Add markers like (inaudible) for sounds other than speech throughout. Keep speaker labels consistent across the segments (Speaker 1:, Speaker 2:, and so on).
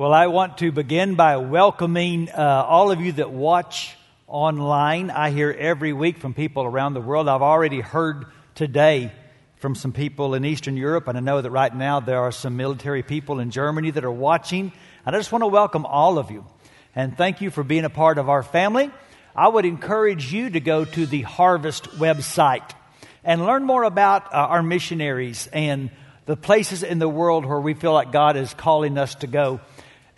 Speaker 1: Well, I want to begin by welcoming uh, all of you that watch online. I hear every week from people around the world. I've already heard today from some people in Eastern Europe, and I know that right now there are some military people in Germany that are watching. And I just want to welcome all of you and thank you for being a part of our family. I would encourage you to go to the Harvest website and learn more about uh, our missionaries and the places in the world where we feel like God is calling us to go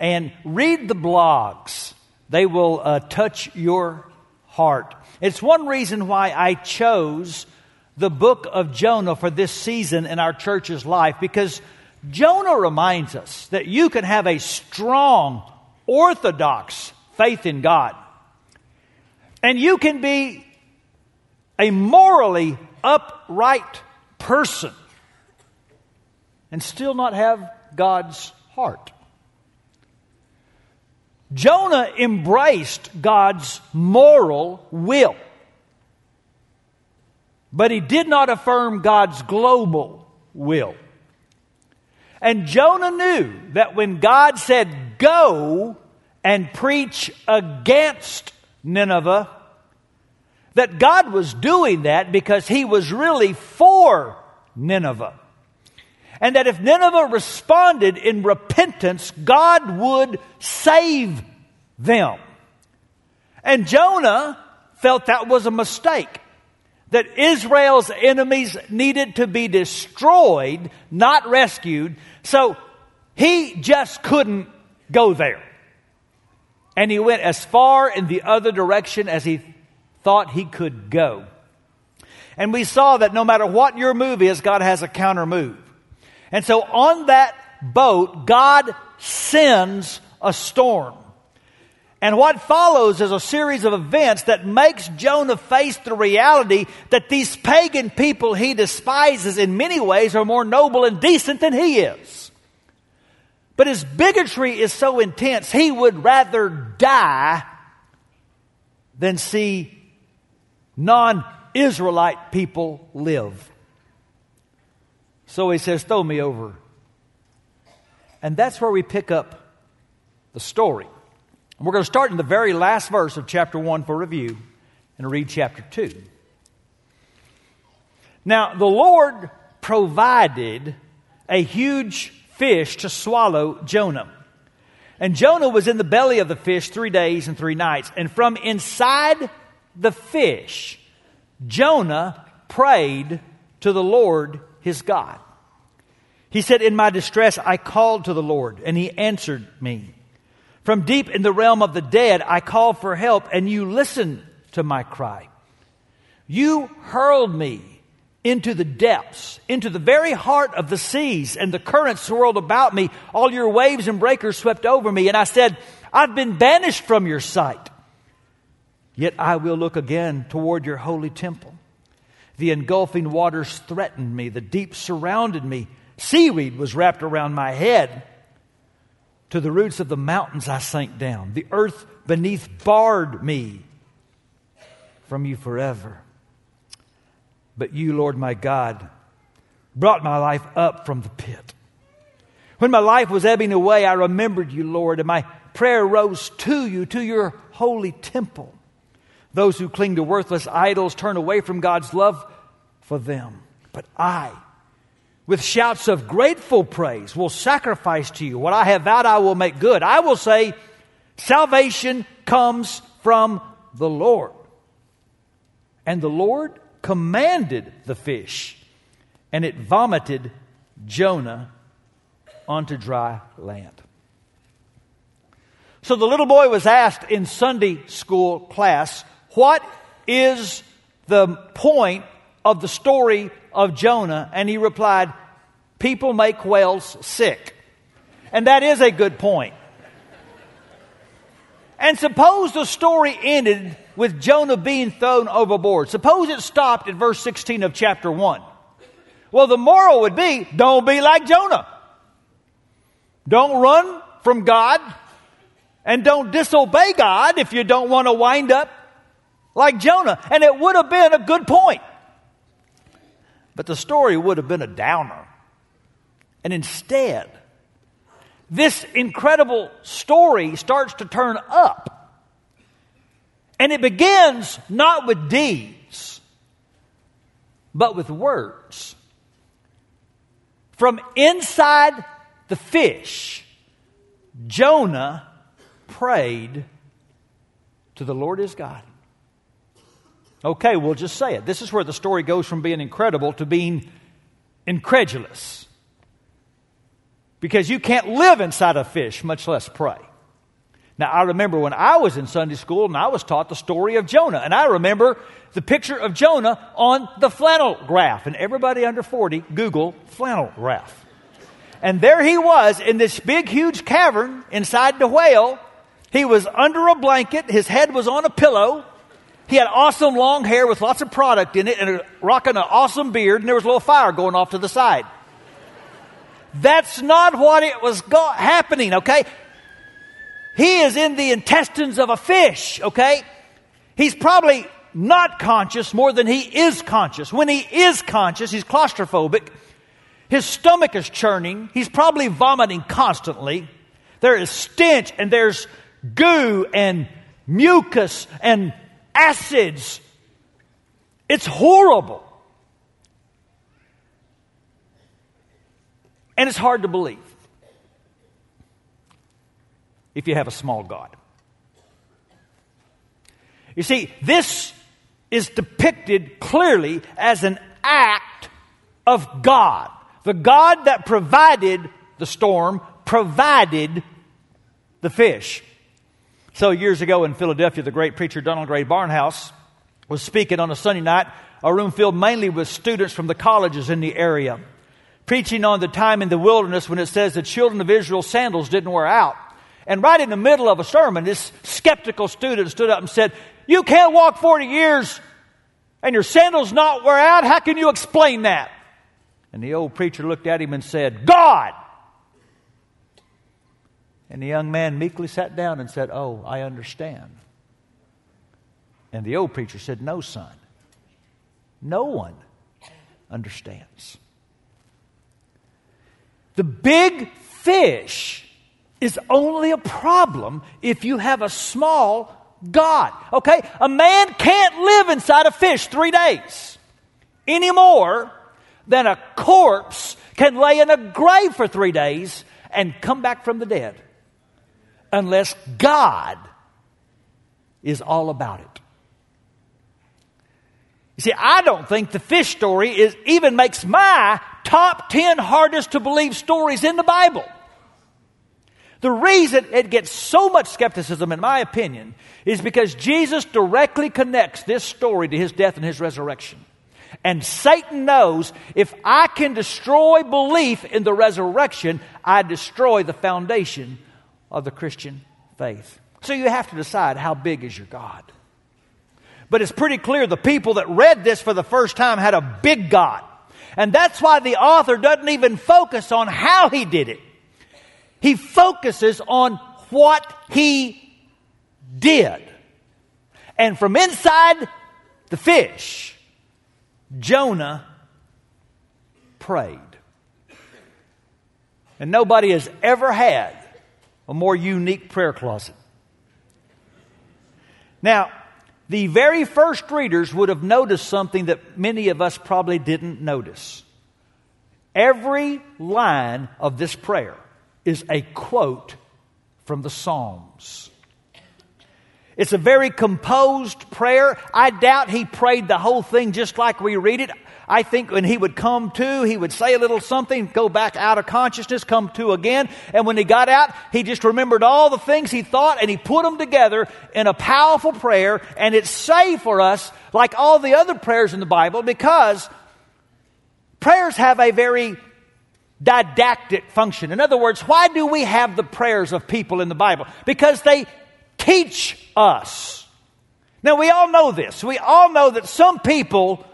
Speaker 1: and read the blogs. They will uh, touch your heart. It's one reason why I chose the book of Jonah for this season in our church's life because Jonah reminds us that you can have a strong, orthodox faith in God. And you can be a morally upright person and still not have God's heart. Jonah embraced God's moral will, but he did not affirm God's global will. And Jonah knew that when God said, Go and preach against Nineveh, that God was doing that because he was really for Nineveh and that if Nineveh responded in repentance, God would save them. And Jonah felt that was a mistake. That Israel's enemies needed to be destroyed, not rescued. So he just couldn't go there. And he went as far in the other direction as he thought he could go. And we saw that no matter what your move is, God has a counter move. And so on that boat, God sends a storm. And what follows is a series of events that makes Jonah face the reality that these pagan people he despises in many ways are more noble and decent than he is. But his bigotry is so intense, he would rather die than see non Israelite people live. So he says, Throw me over. And that's where we pick up the story. And we're going to start in the very last verse of chapter 1 for review and read chapter 2. Now, the Lord provided a huge fish to swallow Jonah. And Jonah was in the belly of the fish three days and three nights. And from inside the fish, Jonah prayed to the Lord his God. He said, In my distress, I called to the Lord, and he answered me. From deep in the realm of the dead, I called for help, and you listened to my cry. You hurled me into the depths, into the very heart of the seas, and the currents swirled about me. All your waves and breakers swept over me, and I said, I've been banished from your sight. Yet I will look again toward your holy temple. The engulfing waters threatened me, the deep surrounded me. Seaweed was wrapped around my head. To the roots of the mountains I sank down. The earth beneath barred me from you forever. But you, Lord my God, brought my life up from the pit. When my life was ebbing away, I remembered you, Lord, and my prayer rose to you, to your holy temple. Those who cling to worthless idols turn away from God's love for them. But I, with shouts of grateful praise, will sacrifice to you. What I have vowed, I will make good. I will say, Salvation comes from the Lord. And the Lord commanded the fish, and it vomited Jonah onto dry land. So the little boy was asked in Sunday school class, What is the point of the story of Jonah? And he replied, People make whales sick. And that is a good point. And suppose the story ended with Jonah being thrown overboard. Suppose it stopped at verse 16 of chapter 1. Well, the moral would be don't be like Jonah. Don't run from God and don't disobey God if you don't want to wind up like Jonah. And it would have been a good point. But the story would have been a downer. And instead, this incredible story starts to turn up. And it begins not with deeds, but with words. From inside the fish, Jonah prayed to the Lord his God. Okay, we'll just say it. This is where the story goes from being incredible to being incredulous. Because you can't live inside a fish, much less pray. Now, I remember when I was in Sunday school and I was taught the story of Jonah. And I remember the picture of Jonah on the flannel graph. And everybody under 40, Google flannel graph. And there he was in this big, huge cavern inside the whale. He was under a blanket. His head was on a pillow. He had awesome long hair with lots of product in it and rocking an awesome beard. And there was a little fire going off to the side. That's not what it was go- happening, okay? He is in the intestines of a fish, okay? He's probably not conscious more than he is conscious. When he is conscious, he's claustrophobic. His stomach is churning. He's probably vomiting constantly. There is stench and there's goo and mucus and acids. It's horrible. And it's hard to believe if you have a small God. You see, this is depicted clearly as an act of God. The God that provided the storm provided the fish. So, years ago in Philadelphia, the great preacher Donald Grey Barnhouse was speaking on a Sunday night, a room filled mainly with students from the colleges in the area, preaching on the time in the wilderness when it says the children of Israel's sandals didn't wear out. And right in the middle of a sermon, this skeptical student stood up and said, You can't walk 40 years and your sandals not wear out. How can you explain that? And the old preacher looked at him and said, God. And the young man meekly sat down and said, Oh, I understand. And the old preacher said, No, son. No one understands. The big fish is only a problem if you have a small God. Okay? A man can't live inside a fish three days any more than a corpse can lay in a grave for three days and come back from the dead unless God is all about it. You see, I don't think the fish story is even makes my top 10 hardest to believe stories in the Bible. The reason it gets so much skepticism, in my opinion, is because Jesus directly connects this story to his death and his resurrection. And Satan knows if I can destroy belief in the resurrection, I destroy the foundation of the Christian faith. So you have to decide how big is your God. But it's pretty clear the people that read this for the first time had a big God. And that's why the author doesn't even focus on how he did it. He focuses on what he did. And from inside the fish, Jonah prayed. And nobody has ever had a more unique prayer closet. Now, the very first readers would have noticed something that many of us probably didn't notice. Every line of this prayer is a quote from the Psalms. It's a very composed prayer. I doubt he prayed the whole thing just like we read it. I think when he would come to, he would say a little something, go back out of consciousness, come to again. And when he got out, he just remembered all the things he thought and he put them together in a powerful prayer. And it's safe for us, like all the other prayers in the Bible, because prayers have a very didactic function. In other words, why do we have the prayers of people in the Bible? Because they teach us. Now, we all know this. We all know that some people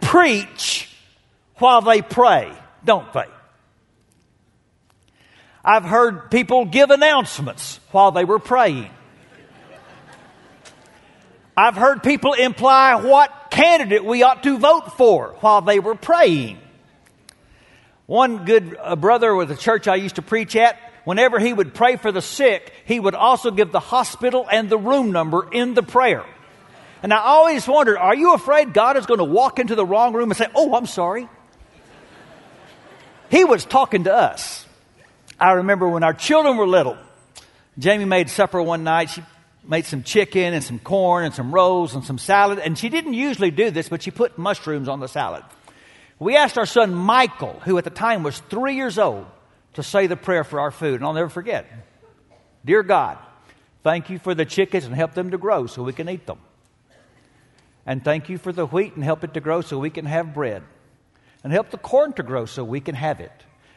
Speaker 1: preach while they pray, don't they? I've heard people give announcements while they were praying. I've heard people imply what candidate we ought to vote for while they were praying. One good uh, brother with the church I used to preach at whenever he would pray for the sick, he would also give the hospital and the room number in the prayer. And I always wondered, are you afraid God is going to walk into the wrong room and say, Oh, I'm sorry? He was talking to us. I remember when our children were little, Jamie made supper one night. She made some chicken and some corn and some rolls and some salad. And she didn't usually do this, but she put mushrooms on the salad. We asked our son Michael, who at the time was three years old, to say the prayer for our food. And I'll never forget. Dear God, thank you for the chickens and help them to grow so we can eat them. And thank you for the wheat and help it to grow so we can have bread. And help the corn to grow so we can have it.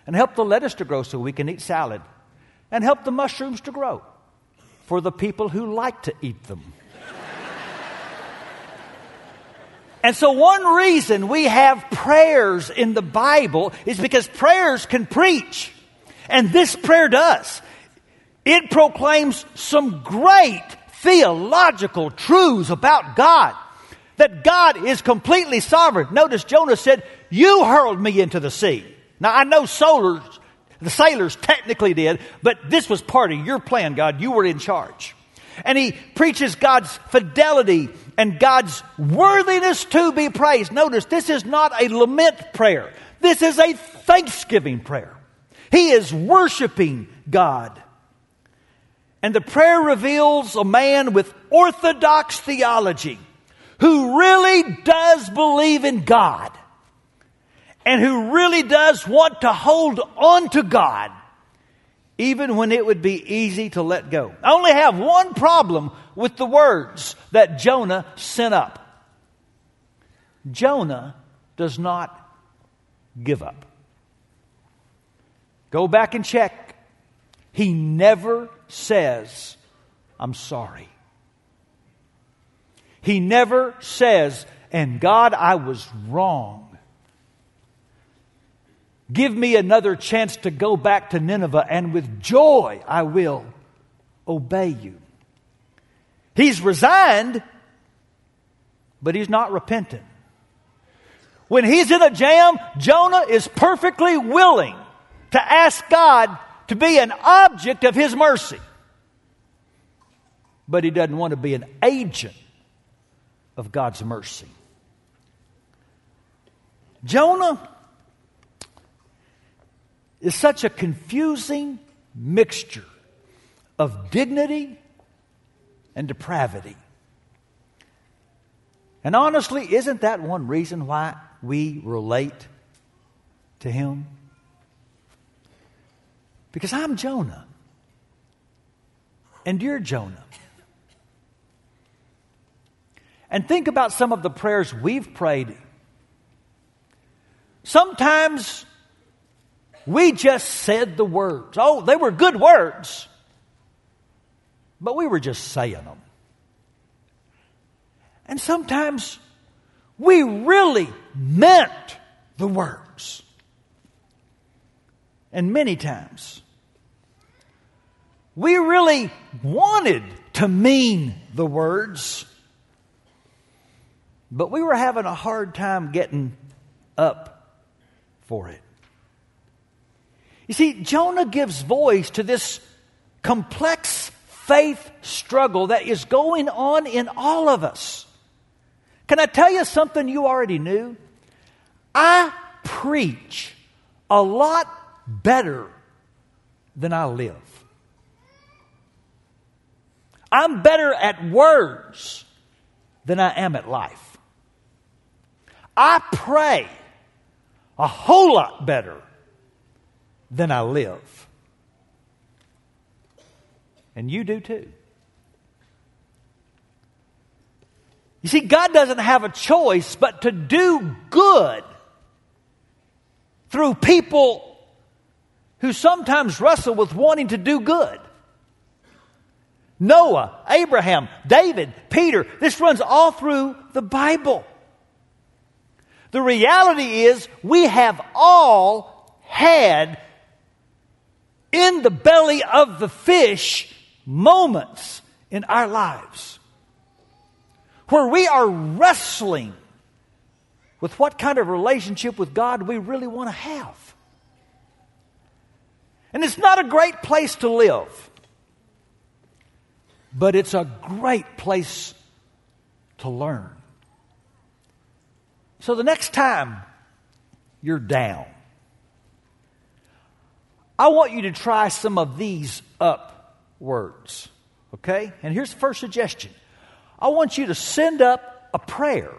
Speaker 1: And help the lettuce to grow so we can eat salad. And help the mushrooms to grow for the people who like to eat them. (laughs) And so, one reason we have prayers in the Bible is because prayers can preach. And this prayer does. It proclaims some great theological truths about God. That God is completely sovereign. Notice Jonah said, You hurled me into the sea. Now, I know solars, the sailors technically did, but this was part of your plan, God. You were in charge. And he preaches God's fidelity and God's worthiness to be praised. Notice, this is not a lament prayer. This is a thanksgiving prayer. He is worshiping God. And the prayer reveals a man with orthodox theology who really does believe in God and who really does want to hold on to God even when it would be easy to let go. I only have one problem with the words that Jonah sent up. Jonah does not give up. Go back and check. He never says, I'm sorry. He never says, and God, I was wrong. Give me another chance to go back to Nineveh, and with joy I will obey you. He's resigned, but he's not repentant. When he's in a jam, Jonah is perfectly willing to ask God to be an object of his mercy. But he doesn't want to be an agent of God's mercy. Jonah is such a confusing mixture of dignity and depravity. And honestly, isn't that one reason why we relate to him? Because I'm Jonah. And you're Jonah. And think about some of the prayers we've prayed. Sometimes we just said the words. Oh, they were good words, but we were just saying them. And sometimes we really meant the words. And many times we really wanted to mean the words, but we were having a hard time getting up for it. You see, Jonah gives voice to this complex faith struggle that is going on in all of us. Can I tell you something you already knew? I preach a lot better than I live. I'm better at words than I am at life. I pray a whole lot better than I live. And you do too. You see, God doesn't have a choice but to do good through people who sometimes wrestle with wanting to do good. Noah, Abraham, David, Peter, this runs all through the Bible. The reality is, we have all had in the belly of the fish moments in our lives where we are wrestling with what kind of relationship with God we really want to have. And it's not a great place to live, but it's a great place to learn. So the next time you're down, I want you to try some of these up words. Okay? And here's the first suggestion I want you to send up a prayer,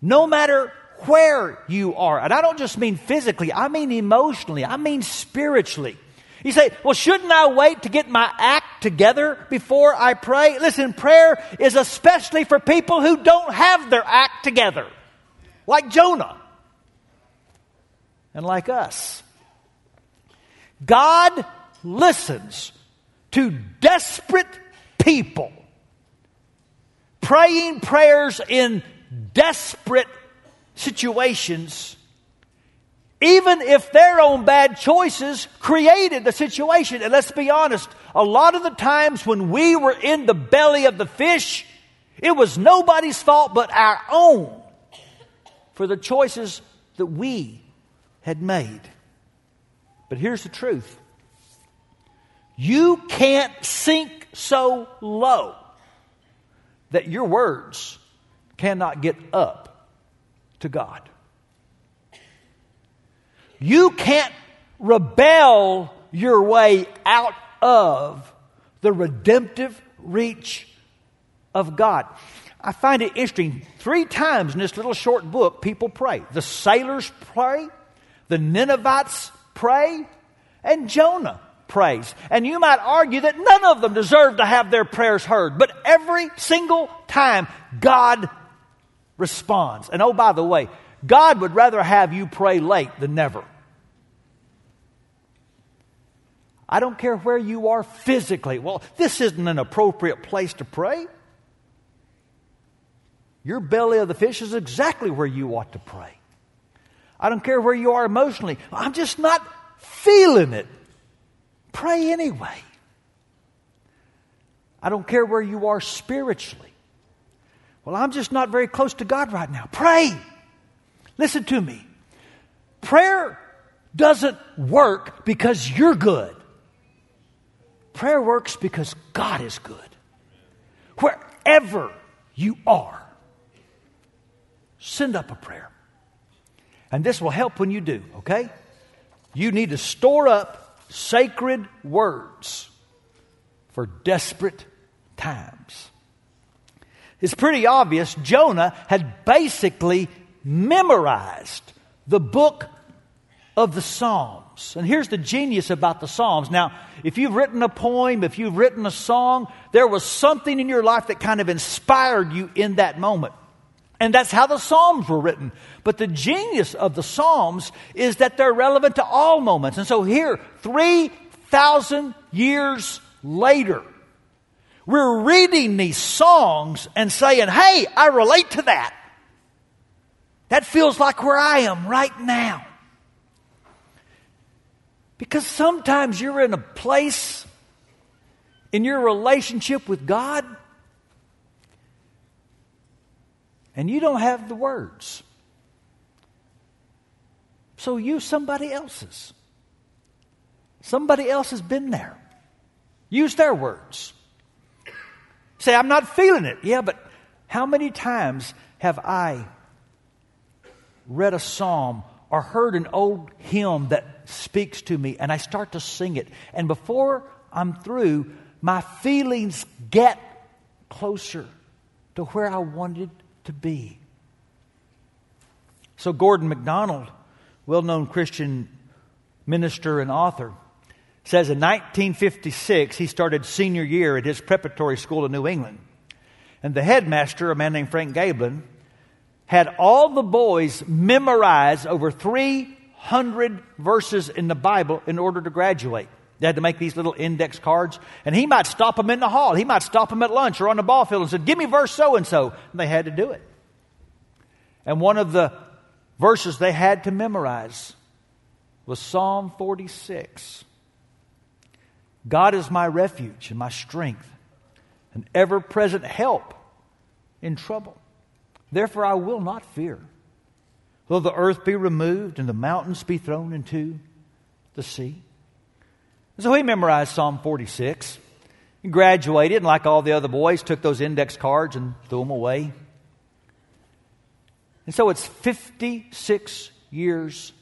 Speaker 1: no matter where you are. And I don't just mean physically, I mean emotionally, I mean spiritually. You say, well, shouldn't I wait to get my act together before I pray? Listen, prayer is especially for people who don't have their act together, like Jonah and like us. God listens to desperate people praying prayers in desperate situations, even if their own bad choices created the situation. And let's be honest, a lot of the times when we were in the belly of the fish, it was nobody's fault but our own for the choices that we had made. But here's the truth you can't sink so low that your words cannot get up to God. You can't rebel your way out of the redemptive reach of God. I find it interesting. Three times in this little short book, people pray. The sailors pray, the Ninevites pray, and Jonah prays. And you might argue that none of them deserve to have their prayers heard. But every single time, God responds. And oh, by the way, God would rather have you pray late than never. I don't care where you are physically. Well, this isn't an appropriate place to pray. Your belly of the fish is exactly where you ought to pray. I don't care where you are emotionally. I'm just not feeling it. Pray anyway. I don't care where you are spiritually. Well, I'm just not very close to God right now. Pray. Listen to me. Prayer doesn't work because you're good. Prayer works because God is good. Wherever you are, send up a prayer. And this will help when you do, okay? You need to store up sacred words for desperate times. It's pretty obvious Jonah had basically memorized the book of the Psalms. And here's the genius about the Psalms. Now, if you've written a poem, if you've written a song, there was something in your life that kind of inspired you in that moment. And that's how the Psalms were written. But the genius of the Psalms is that they're relevant to all moments. And so here, 3,000 years later, we're reading these songs and saying, hey, I relate to that. That feels like where I am right now. Because sometimes you're in a place in your relationship with God and you don't have the words. So use somebody else's. Somebody else has been there. Use their words. Say, I'm not feeling it. Yeah, but how many times have I read a psalm or heard an old hymn that speaks to me and I start to sing it? And before I'm through, my feelings get closer to where I wanted to be. So, Gordon MacDonald, well known Christian minister and author, says in 1956 he started senior year at his preparatory school in New England. And the headmaster, a man named Frank Gaebelein, had all the boys memorize over 300 verses in the Bible in order to graduate. They had to make these little index cards, and he might stop them in the hall. He might stop them at lunch or on the ball field and said, Give me verse so and so. And they had to do it. And one of the verses they had to memorize was Psalm 46. God is my refuge and my strength, an ever present help in trouble. Therefore, I will not fear. Though the earth be removed and the mountains be thrown into the sea, So he memorized Psalm 46. He graduated, and like all the other boys, took those index cards and threw them away. And so it's 56 years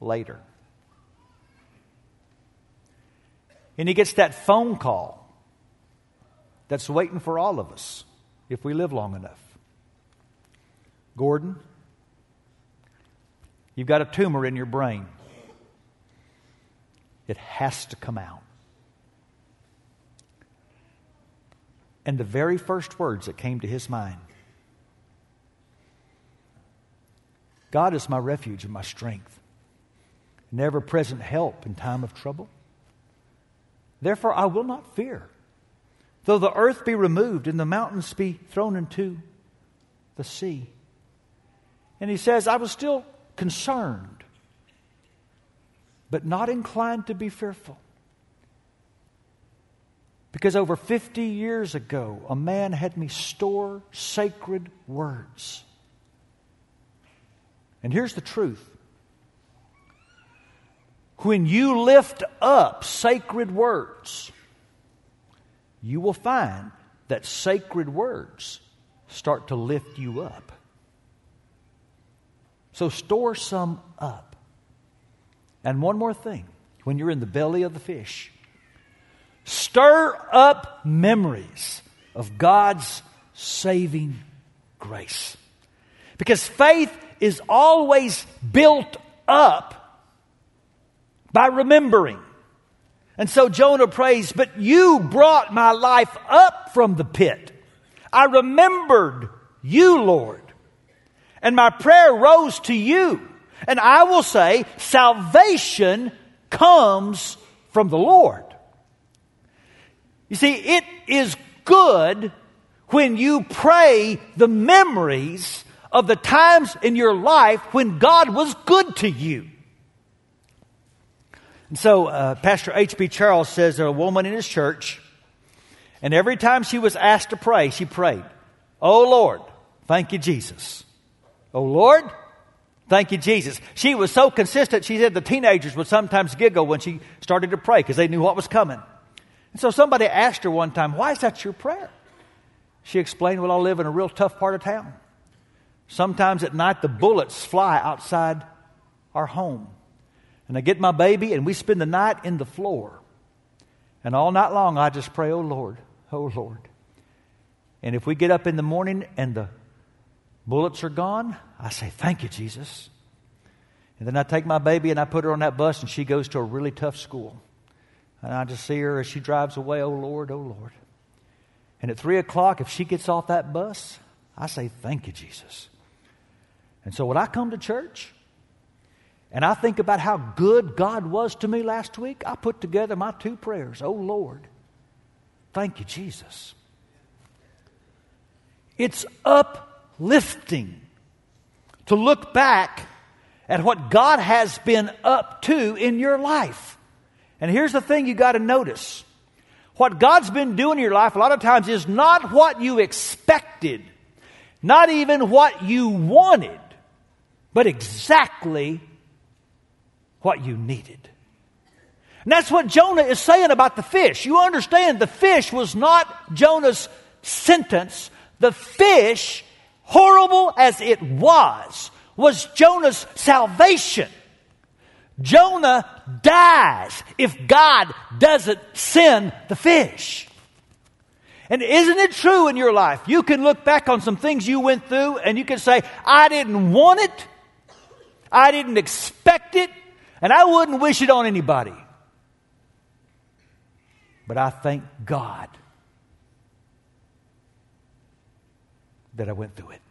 Speaker 1: later. And he gets that phone call that's waiting for all of us if we live long enough. Gordon, you've got a tumor in your brain. It has to come out. And the very first words that came to his mind God is my refuge and my strength, an ever present help in time of trouble. Therefore, I will not fear. Though the earth be removed and the mountains be thrown into the sea. And he says, I was still concerned, but not inclined to be fearful. Because over 50 years ago, a man had me store sacred words. And here's the truth when you lift up sacred words, you will find that sacred words start to lift you up. So store some up. And one more thing when you're in the belly of the fish, stir up memories of God's saving grace. Because faith is always built up by remembering. And so Jonah prays, But you brought my life up from the pit. I remembered you, Lord. And my prayer rose to you. And I will say, Salvation comes from the Lord. You see, it is good when you pray the memories of the times in your life when God was good to you. And so, uh, Pastor H.B. Charles says there's a woman in his church, and every time she was asked to pray, she prayed, Oh Lord, thank you, Jesus. Oh Lord, thank you, Jesus. She was so consistent, she said the teenagers would sometimes giggle when she started to pray because they knew what was coming. And so somebody asked her one time, Why is that your prayer? She explained, Well, I live in a real tough part of town. Sometimes at night the bullets fly outside our home. And I get my baby, and we spend the night in the floor. And all night long, I just pray, Oh Lord, oh Lord. And if we get up in the morning and the bullets are gone, I say, Thank you, Jesus. And then I take my baby and I put her on that bus, and she goes to a really tough school. And I just see her as she drives away, Oh Lord, oh Lord. And at 3 o'clock, if she gets off that bus, I say, Thank you, Jesus. And so when I come to church, and I think about how good God was to me last week, I put together my two prayers. Oh Lord, thank you, Jesus. It's uplifting to look back at what God has been up to in your life. And here's the thing you got to notice what God's been doing in your life a lot of times is not what you expected, not even what you wanted, but exactly what you needed. And that's what Jonah is saying about the fish. You understand, the fish was not Jonah's sentence. The fish, horrible as it was, was Jonah's salvation. Jonah dies if God doesn't send the fish. And isn't it true in your life? You can look back on some things you went through and you can say, I didn't want it. I didn't expect it. And I wouldn't wish it on anybody. But I thank God that I went through it.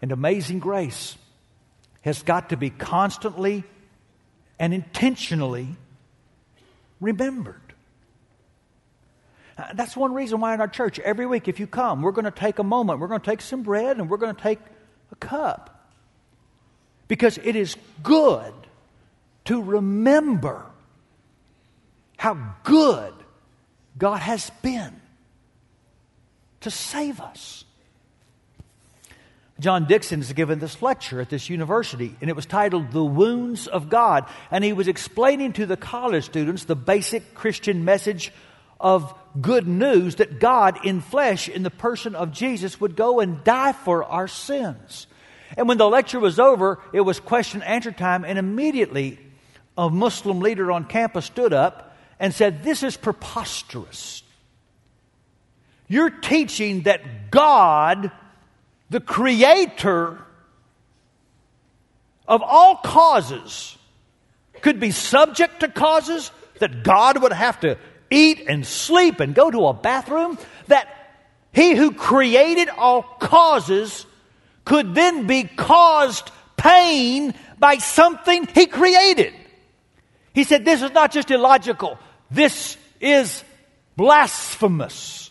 Speaker 1: And amazing grace has got to be constantly and intentionally remembered. Uh, that's one reason why in our church, every week, if you come, we're going to take a moment, we're going to take some bread, and we're going to take a cup. Because it is good to remember how good God has been to save us. John Dickson has given this lecture at this university, and it was titled The Wounds of God. And he was explaining to the college students the basic Christian message of good news that God in flesh, in the person of Jesus, would go and die for our sins. And when the lecture was over, it was question answer time, and immediately a Muslim leader on campus stood up and said, This is preposterous. You're teaching that God the creator of all causes could be subject to causes that God would have to eat and sleep and go to a bathroom, that he who created all causes could then be caused pain by something he created. He said, This is not just illogical, this is blasphemous.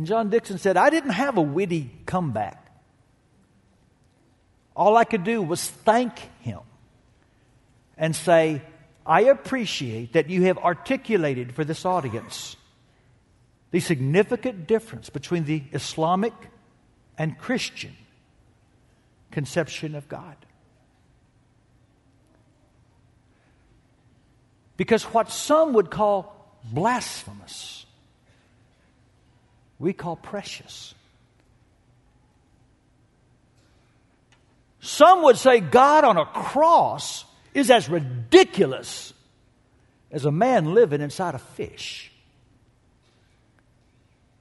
Speaker 1: And John Dickson said, I didn't have a witty comeback. All I could do was thank him and say, I appreciate that you have articulated for this audience the significant difference between the Islamic and Christian conception of God. Because what some would call blasphemous we call precious. Some would say God on a cross is as ridiculous as a man living inside a fish.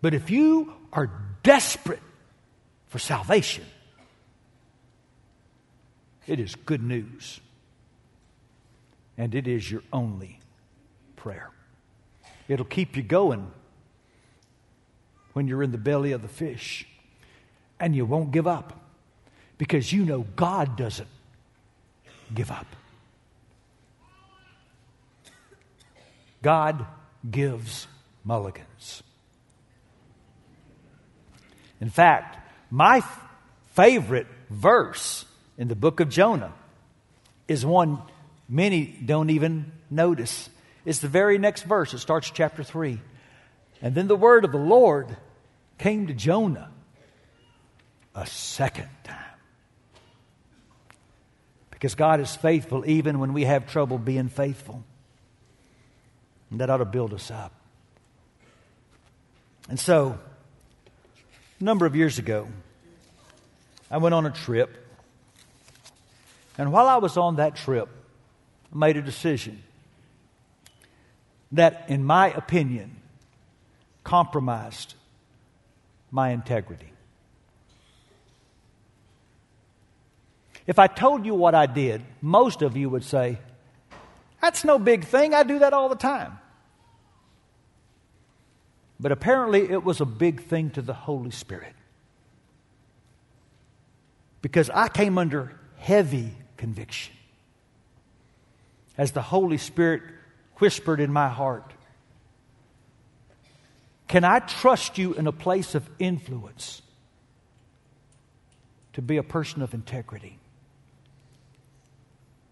Speaker 1: But if you are desperate for salvation, it is good news. And it is your only prayer. It'll keep you going when you're in the belly of the fish. And you won't give up because you know God doesn't give up. God gives mulligans. In fact, my f- favorite verse in the book of Jonah is one many don't even notice. It's the very next verse. It starts chapter 3. And then the word of the Lord came to Jonah a second time. Because God is faithful even when we have trouble being faithful. And that ought to build us up. And so, a number of years ago, I went on a trip. And while I was on that trip, I made a decision that, in my opinion, compromised my integrity. If I told you what I did, most of you would say, That's no big thing. I do that all the time. But apparently, it was a big thing to the Holy Spirit. Because I came under heavy conviction as the Holy Spirit whispered in my heart can I trust you in a place of influence to be a person of integrity?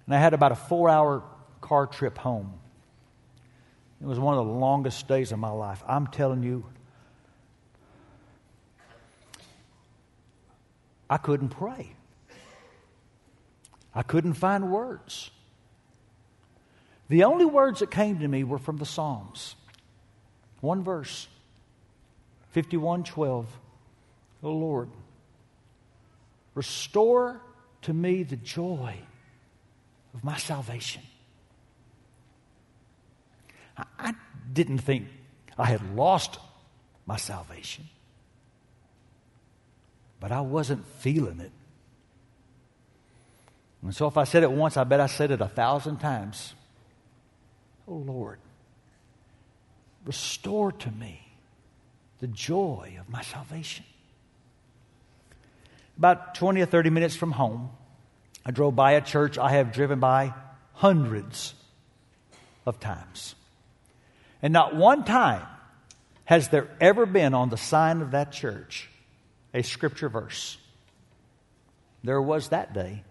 Speaker 1: And I had about a four hour car trip home. It was one of the longest days of my life. I'm telling you, I couldn't pray. I couldn't find words. The only words that came to me were from the Psalms. One verse. 51:12 O Lord restore to me the joy of my salvation. I didn't think I had lost my salvation but I wasn't feeling it. And so if I said it once I bet I said it a thousand times. Oh Lord restore to me the joy of my salvation. About 20 or 30 minutes from home, I drove by a church I have driven by hundreds of times. And not one time has there ever been on the sign of that church a scripture verse. There was that day.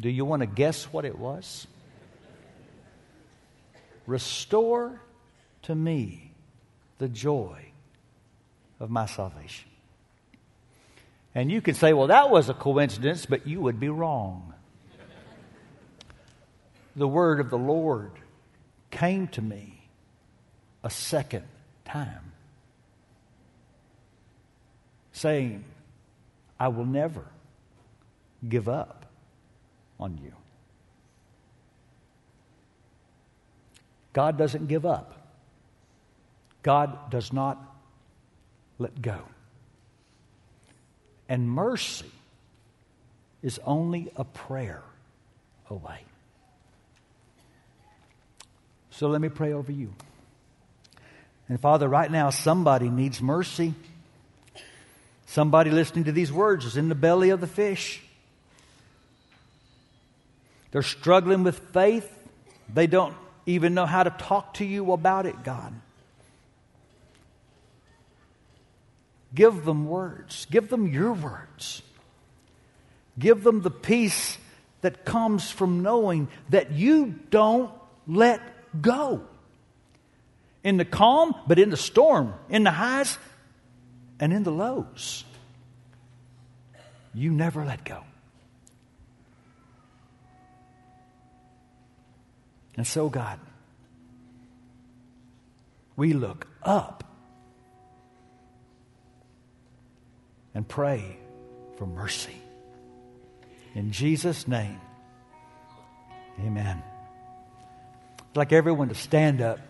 Speaker 1: Do you want to guess what it was? Restore to me the joy of my salvation. And you can say, well, that was a coincidence, but you would be wrong. The word of the Lord came to me a second time, saying, I will never give up on you. God doesn't give up. God does not let go. And mercy is only a prayer away. So let me pray over you. And Father, right now, somebody needs mercy. Somebody listening to these words is in the belly of the fish. They're struggling with faith. They don't even know how to talk to you about it, God. Give them words. Give them your words. Give them the peace that comes from knowing that you don't let go. In the calm, but in the storm, in the highs and in the lows. You never let go. And so, God, we look up and pray for mercy. In Jesus' name, amen. I'd like everyone to stand up.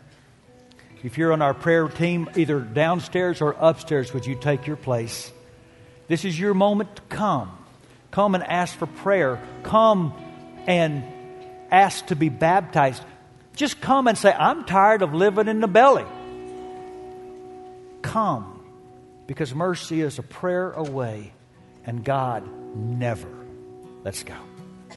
Speaker 1: If you're on our prayer team, either downstairs or upstairs, would you take your place? This is your moment to come. Come and ask for prayer. Come and ask to be baptized. Just come and say, I'm tired of living in the belly. Come because mercy is a prayer away, and God never lets go.